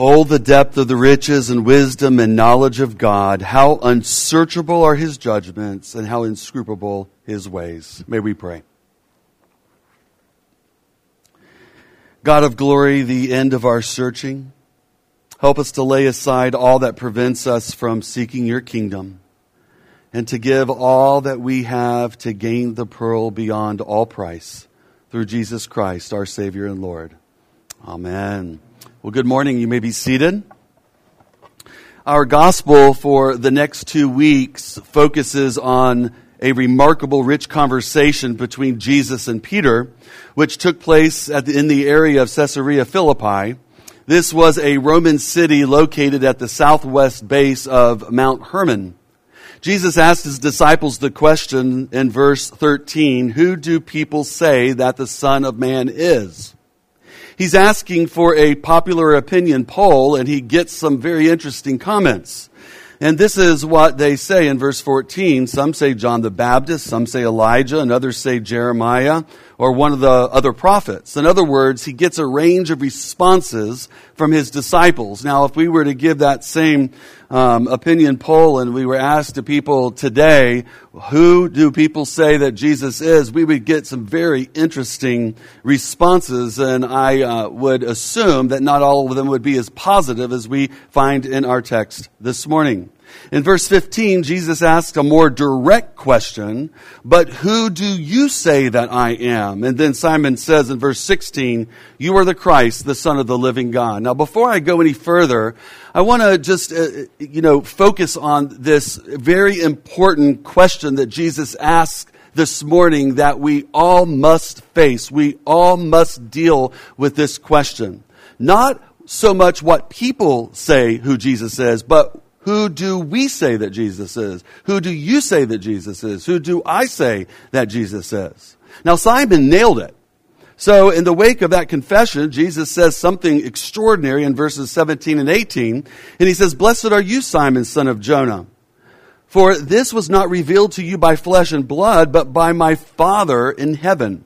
Oh, the depth of the riches and wisdom and knowledge of God. How unsearchable are his judgments and how inscrutable his ways. May we pray. God of glory, the end of our searching. Help us to lay aside all that prevents us from seeking your kingdom and to give all that we have to gain the pearl beyond all price through Jesus Christ, our Savior and Lord. Amen. Well, good morning. You may be seated. Our gospel for the next two weeks focuses on a remarkable, rich conversation between Jesus and Peter, which took place the, in the area of Caesarea Philippi. This was a Roman city located at the southwest base of Mount Hermon. Jesus asked his disciples the question in verse 13, Who do people say that the Son of Man is? He's asking for a popular opinion poll and he gets some very interesting comments. And this is what they say in verse 14. Some say John the Baptist, some say Elijah, and others say Jeremiah or one of the other prophets. In other words, he gets a range of responses from his disciples. Now, if we were to give that same um, opinion poll and we were asked to people today, who do people say that Jesus is, we would get some very interesting responses. And I uh, would assume that not all of them would be as positive as we find in our text this morning. In verse 15, Jesus asks a more direct question, but who do you say that I am? And then Simon says in verse 16, you are the Christ, the Son of the living God. Now, before I go any further, I want to just, uh, you know, focus on this very important question that Jesus asks this morning that we all must face. We all must deal with this question. Not so much what people say who Jesus is, but who do we say that Jesus is? Who do you say that Jesus is? Who do I say that Jesus is? Now, Simon nailed it. So, in the wake of that confession, Jesus says something extraordinary in verses 17 and 18. And he says, Blessed are you, Simon, son of Jonah. For this was not revealed to you by flesh and blood, but by my Father in heaven.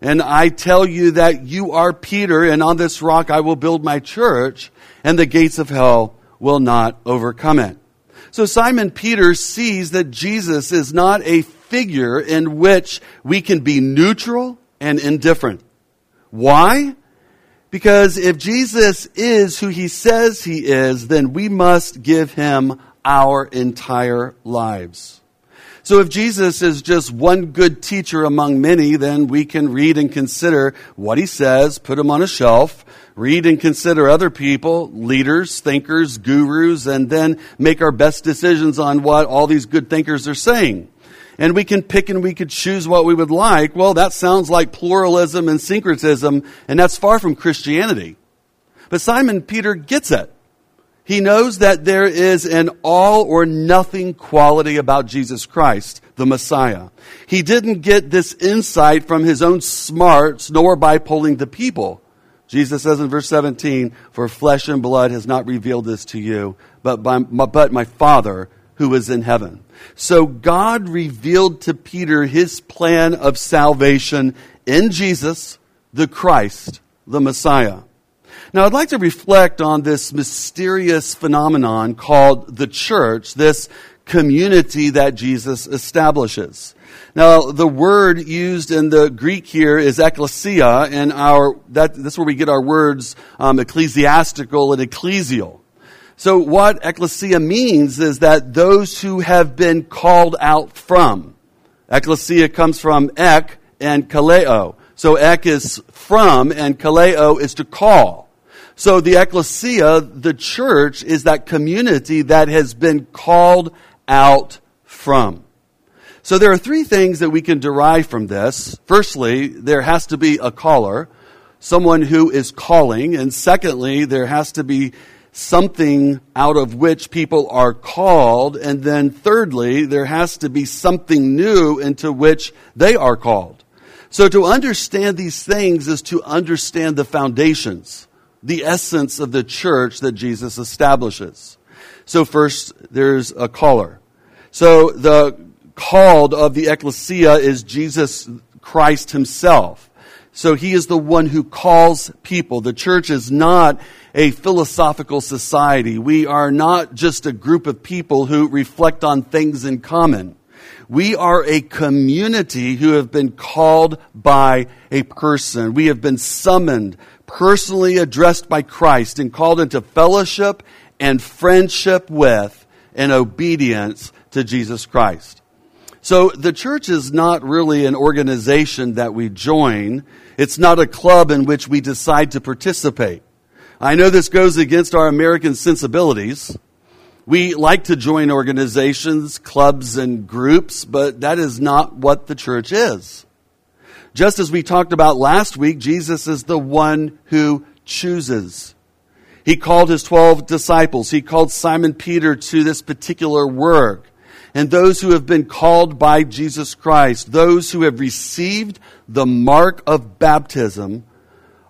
And I tell you that you are Peter, and on this rock I will build my church, and the gates of hell will not overcome it. So Simon Peter sees that Jesus is not a figure in which we can be neutral and indifferent. Why? Because if Jesus is who he says he is, then we must give him our entire lives. So if Jesus is just one good teacher among many, then we can read and consider what he says, put him on a shelf, read and consider other people, leaders, thinkers, gurus, and then make our best decisions on what all these good thinkers are saying. And we can pick and we could choose what we would like. Well, that sounds like pluralism and syncretism, and that's far from Christianity. But Simon Peter gets it. He knows that there is an all or nothing quality about Jesus Christ, the Messiah. He didn't get this insight from his own smarts nor by polling the people. Jesus says in verse 17, For flesh and blood has not revealed this to you, but, by, but my Father who is in heaven. So God revealed to Peter his plan of salvation in Jesus, the Christ, the Messiah. Now, I'd like to reflect on this mysterious phenomenon called the church, this community that Jesus establishes. Now, the word used in the Greek here is ecclesia, and our that that's where we get our words um, ecclesiastical and ecclesial. So, what ecclesia means is that those who have been called out from. Ecclesia comes from ek and kaleo. So, ek is from, and kaleo is to call. So the ecclesia, the church, is that community that has been called out from. So there are three things that we can derive from this. Firstly, there has to be a caller, someone who is calling. And secondly, there has to be something out of which people are called. And then thirdly, there has to be something new into which they are called. So to understand these things is to understand the foundations the essence of the church that Jesus establishes. So first, there's a caller. So the called of the ecclesia is Jesus Christ himself. So he is the one who calls people. The church is not a philosophical society. We are not just a group of people who reflect on things in common. We are a community who have been called by a person. We have been summoned, personally addressed by Christ and called into fellowship and friendship with and obedience to Jesus Christ. So the church is not really an organization that we join. It's not a club in which we decide to participate. I know this goes against our American sensibilities. We like to join organizations, clubs, and groups, but that is not what the church is. Just as we talked about last week, Jesus is the one who chooses. He called his 12 disciples. He called Simon Peter to this particular work and those who have been called by Jesus Christ, those who have received the mark of baptism,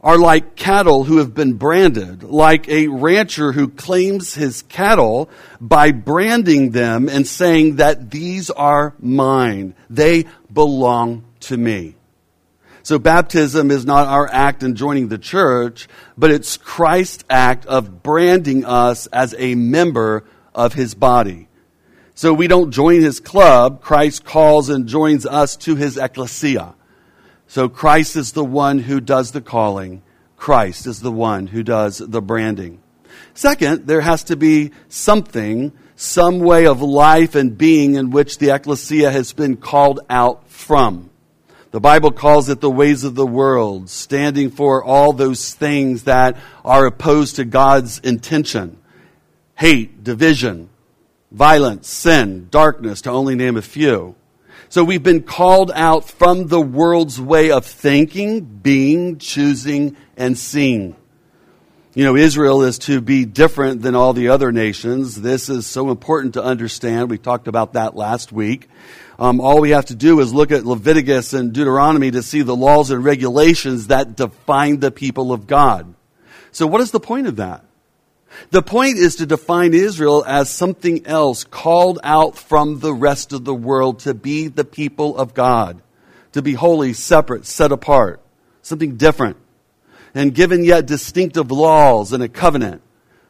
are like cattle who have been branded, like a rancher who claims his cattle by branding them and saying that these are mine. They belong to me. So baptism is not our act in joining the church, but it's Christ's act of branding us as a member of his body. So we don't join his club. Christ calls and joins us to his ecclesia. So Christ is the one who does the calling. Christ is the one who does the branding. Second, there has to be something, some way of life and being in which the ecclesia has been called out from. The Bible calls it the ways of the world, standing for all those things that are opposed to God's intention. Hate, division, violence, sin, darkness, to only name a few. So we've been called out from the world's way of thinking, being, choosing, and seeing. You know, Israel is to be different than all the other nations. This is so important to understand. We talked about that last week. Um, all we have to do is look at Leviticus and Deuteronomy to see the laws and regulations that define the people of God. So what is the point of that? The point is to define Israel as something else called out from the rest of the world to be the people of God, to be holy, separate, set apart, something different, and given yet distinctive laws and a covenant,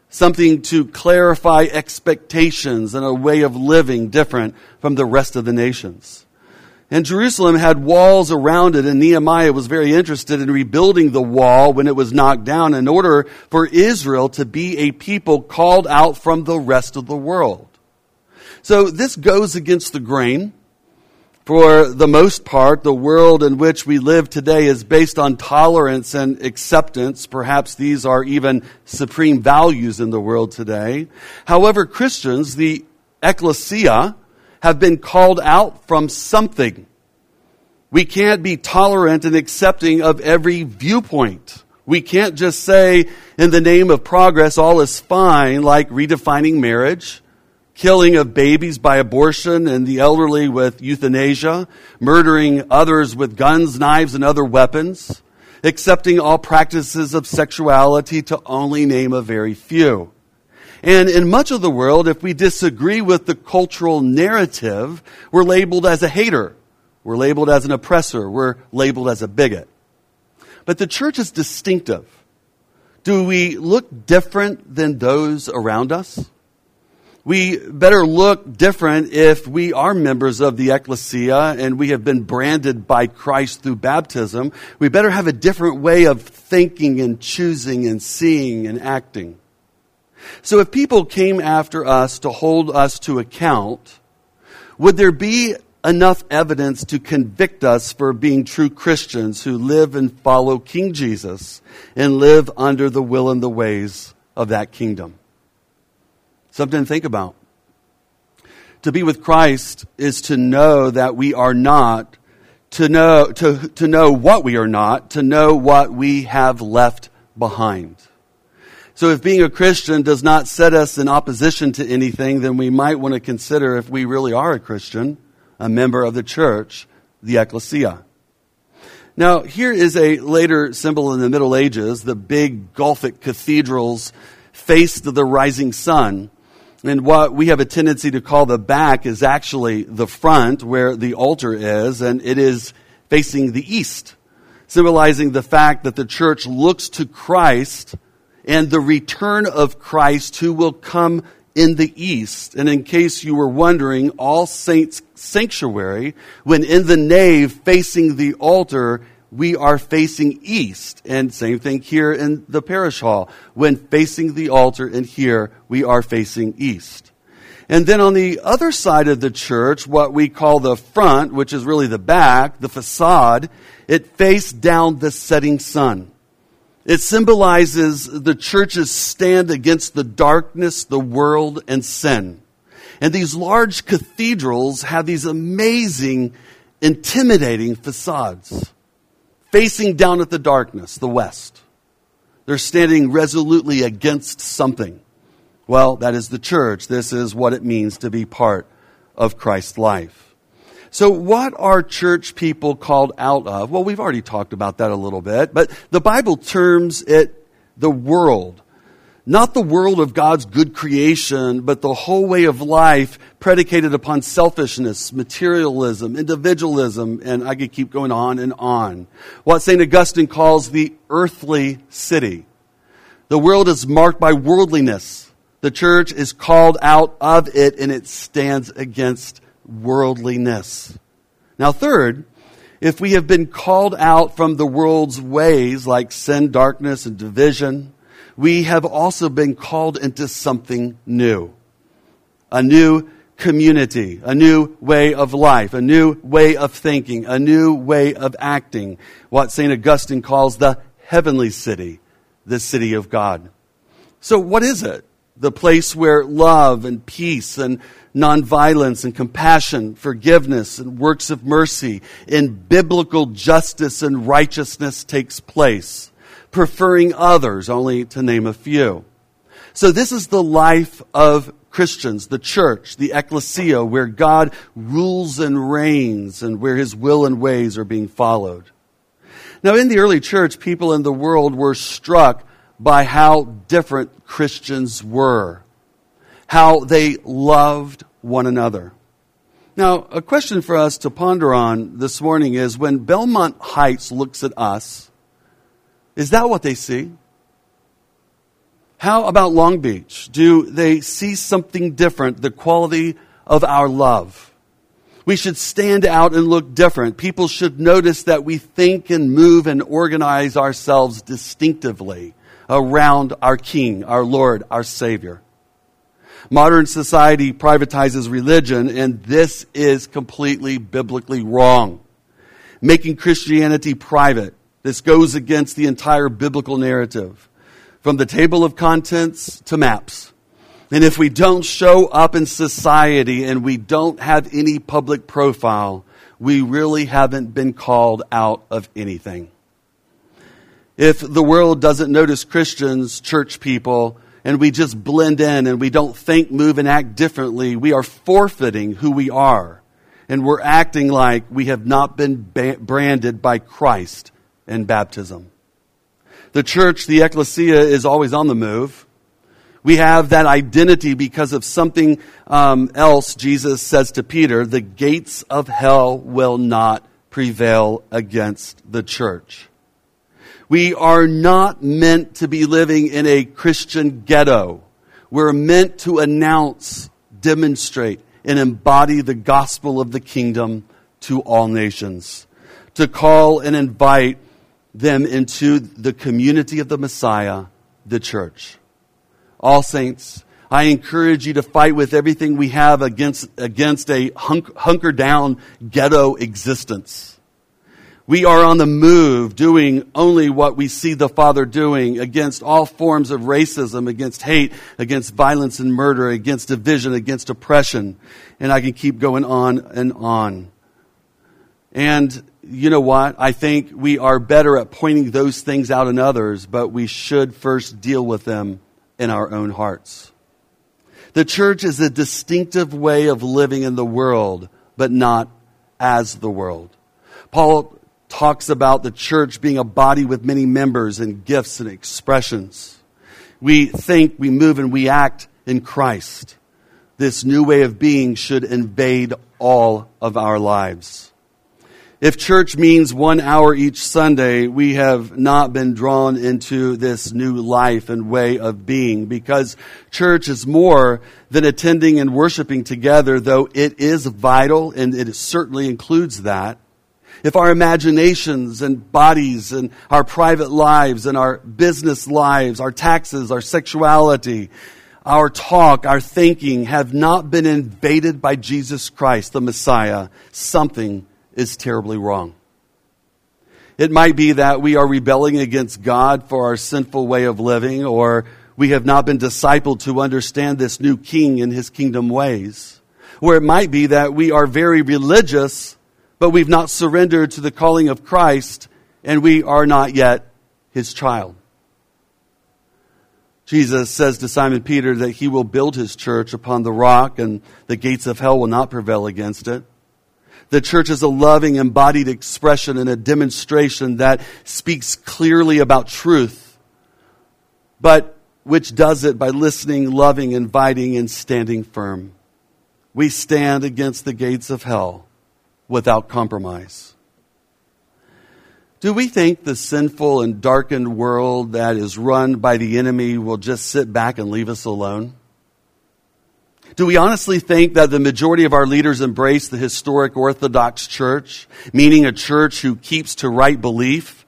something to clarify expectations and a way of living different from the rest of the nations. And Jerusalem had walls around it, and Nehemiah was very interested in rebuilding the wall when it was knocked down in order for Israel to be a people called out from the rest of the world. So this goes against the grain. For the most part, the world in which we live today is based on tolerance and acceptance. Perhaps these are even supreme values in the world today. However, Christians, the ecclesia, have been called out from something. We can't be tolerant and accepting of every viewpoint. We can't just say, in the name of progress, all is fine, like redefining marriage, killing of babies by abortion and the elderly with euthanasia, murdering others with guns, knives, and other weapons, accepting all practices of sexuality to only name a very few. And in much of the world, if we disagree with the cultural narrative, we're labeled as a hater. We're labeled as an oppressor. We're labeled as a bigot. But the church is distinctive. Do we look different than those around us? We better look different if we are members of the ecclesia and we have been branded by Christ through baptism. We better have a different way of thinking and choosing and seeing and acting. So if people came after us to hold us to account, would there be enough evidence to convict us for being true Christians who live and follow King Jesus and live under the will and the ways of that kingdom? Something to think about. To be with Christ is to know that we are not, to know, to, to know what we are not, to know what we have left behind. So if being a Christian does not set us in opposition to anything, then we might want to consider if we really are a Christian, a member of the church, the ecclesia. Now, here is a later symbol in the Middle Ages. The big Gothic cathedrals faced the rising sun. And what we have a tendency to call the back is actually the front where the altar is, and it is facing the east. symbolizing the fact that the church looks to Christ and the return of Christ who will come in the east. And in case you were wondering, All Saints Sanctuary, when in the nave facing the altar, we are facing east. And same thing here in the parish hall. When facing the altar and here, we are facing east. And then on the other side of the church, what we call the front, which is really the back, the facade, it faced down the setting sun. It symbolizes the church's stand against the darkness, the world, and sin. And these large cathedrals have these amazing, intimidating facades facing down at the darkness, the west. They're standing resolutely against something. Well, that is the church. This is what it means to be part of Christ's life. So what are church people called out of? Well, we've already talked about that a little bit, but the Bible terms it the world. Not the world of God's good creation, but the whole way of life predicated upon selfishness, materialism, individualism, and I could keep going on and on. What St. Augustine calls the earthly city. The world is marked by worldliness, the church is called out of it and it stands against worldliness. Now, third, if we have been called out from the world's ways like sin, darkness, and division, we have also been called into something new. A new community, a new way of life, a new way of thinking, a new way of acting. What St. Augustine calls the heavenly city, the city of God. So what is it? The place where love and peace and nonviolence and compassion, forgiveness and works of mercy and biblical justice and righteousness takes place, preferring others, only to name a few. So this is the life of Christians, the church, the ecclesia, where God rules and reigns and where his will and ways are being followed. Now in the early church, people in the world were struck by how different Christians were, how they loved one another. Now, a question for us to ponder on this morning is when Belmont Heights looks at us, is that what they see? How about Long Beach? Do they see something different, the quality of our love? We should stand out and look different. People should notice that we think and move and organize ourselves distinctively around our King, our Lord, our Savior. Modern society privatizes religion, and this is completely biblically wrong. Making Christianity private. This goes against the entire biblical narrative. From the table of contents to maps. And if we don't show up in society and we don't have any public profile, we really haven't been called out of anything. If the world doesn't notice Christians, church people, and we just blend in and we don't think, move, and act differently, we are forfeiting who we are. And we're acting like we have not been branded by Christ in baptism. The church, the ecclesia, is always on the move. We have that identity because of something um, else Jesus says to Peter the gates of hell will not prevail against the church. We are not meant to be living in a Christian ghetto. We're meant to announce, demonstrate, and embody the gospel of the kingdom to all nations. To call and invite them into the community of the Messiah, the church. All saints, I encourage you to fight with everything we have against, against a hunk, hunker down ghetto existence. We are on the move doing only what we see the Father doing against all forms of racism, against hate, against violence and murder, against division, against oppression. And I can keep going on and on. And you know what? I think we are better at pointing those things out in others, but we should first deal with them in our own hearts. The church is a distinctive way of living in the world, but not as the world. Paul talks about the church being a body with many members and gifts and expressions. We think, we move, and we act in Christ. This new way of being should invade all of our lives. If church means one hour each Sunday, we have not been drawn into this new life and way of being because church is more than attending and worshiping together, though it is vital and it certainly includes that. If our imaginations and bodies and our private lives and our business lives, our taxes, our sexuality, our talk, our thinking have not been invaded by Jesus Christ, the Messiah, something is terribly wrong. It might be that we are rebelling against God for our sinful way of living, or we have not been discipled to understand this new king and his kingdom ways. Or it might be that we are very religious, but we've not surrendered to the calling of Christ, and we are not yet his child. Jesus says to Simon Peter that he will build his church upon the rock, and the gates of hell will not prevail against it. The church is a loving, embodied expression and a demonstration that speaks clearly about truth, but which does it by listening, loving, inviting, and standing firm. We stand against the gates of hell without compromise. Do we think the sinful and darkened world that is run by the enemy will just sit back and leave us alone? Do we honestly think that the majority of our leaders embrace the historic Orthodox Church, meaning a church who keeps to right belief,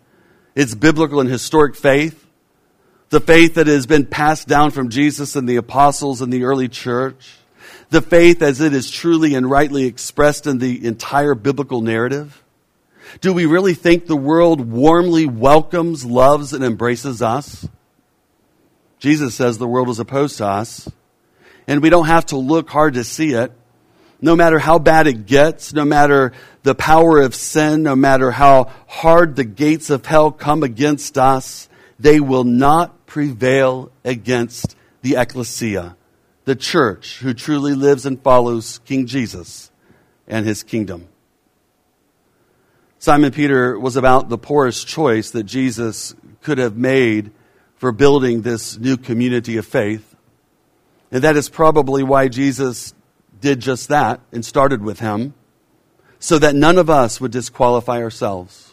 its biblical and historic faith, the faith that has been passed down from Jesus and the apostles in the early church, the faith as it is truly and rightly expressed in the entire biblical narrative? Do we really think the world warmly welcomes, loves, and embraces us? Jesus says the world is opposed to us and we don't have to look hard to see it. No matter how bad it gets, no matter the power of sin, no matter how hard the gates of hell come against us, they will not prevail against the ecclesia, the church who truly lives and follows King Jesus and his kingdom. Simon Peter was about the poorest choice that Jesus could have made for building this new community of faith. And that is probably why Jesus did just that and started with him, so that none of us would disqualify ourselves.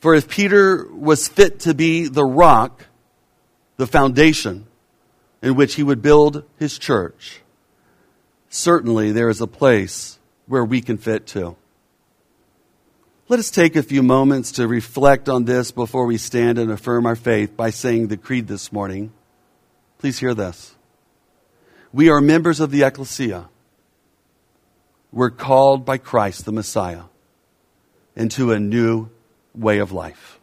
For if Peter was fit to be the rock, the foundation in which he would build his church, certainly there is a place where we can fit too. Let us take a few moments to reflect on this before we stand and affirm our faith by saying the creed this morning. Please hear this. We are members of the ecclesia. We're called by Christ the Messiah into a new way of life.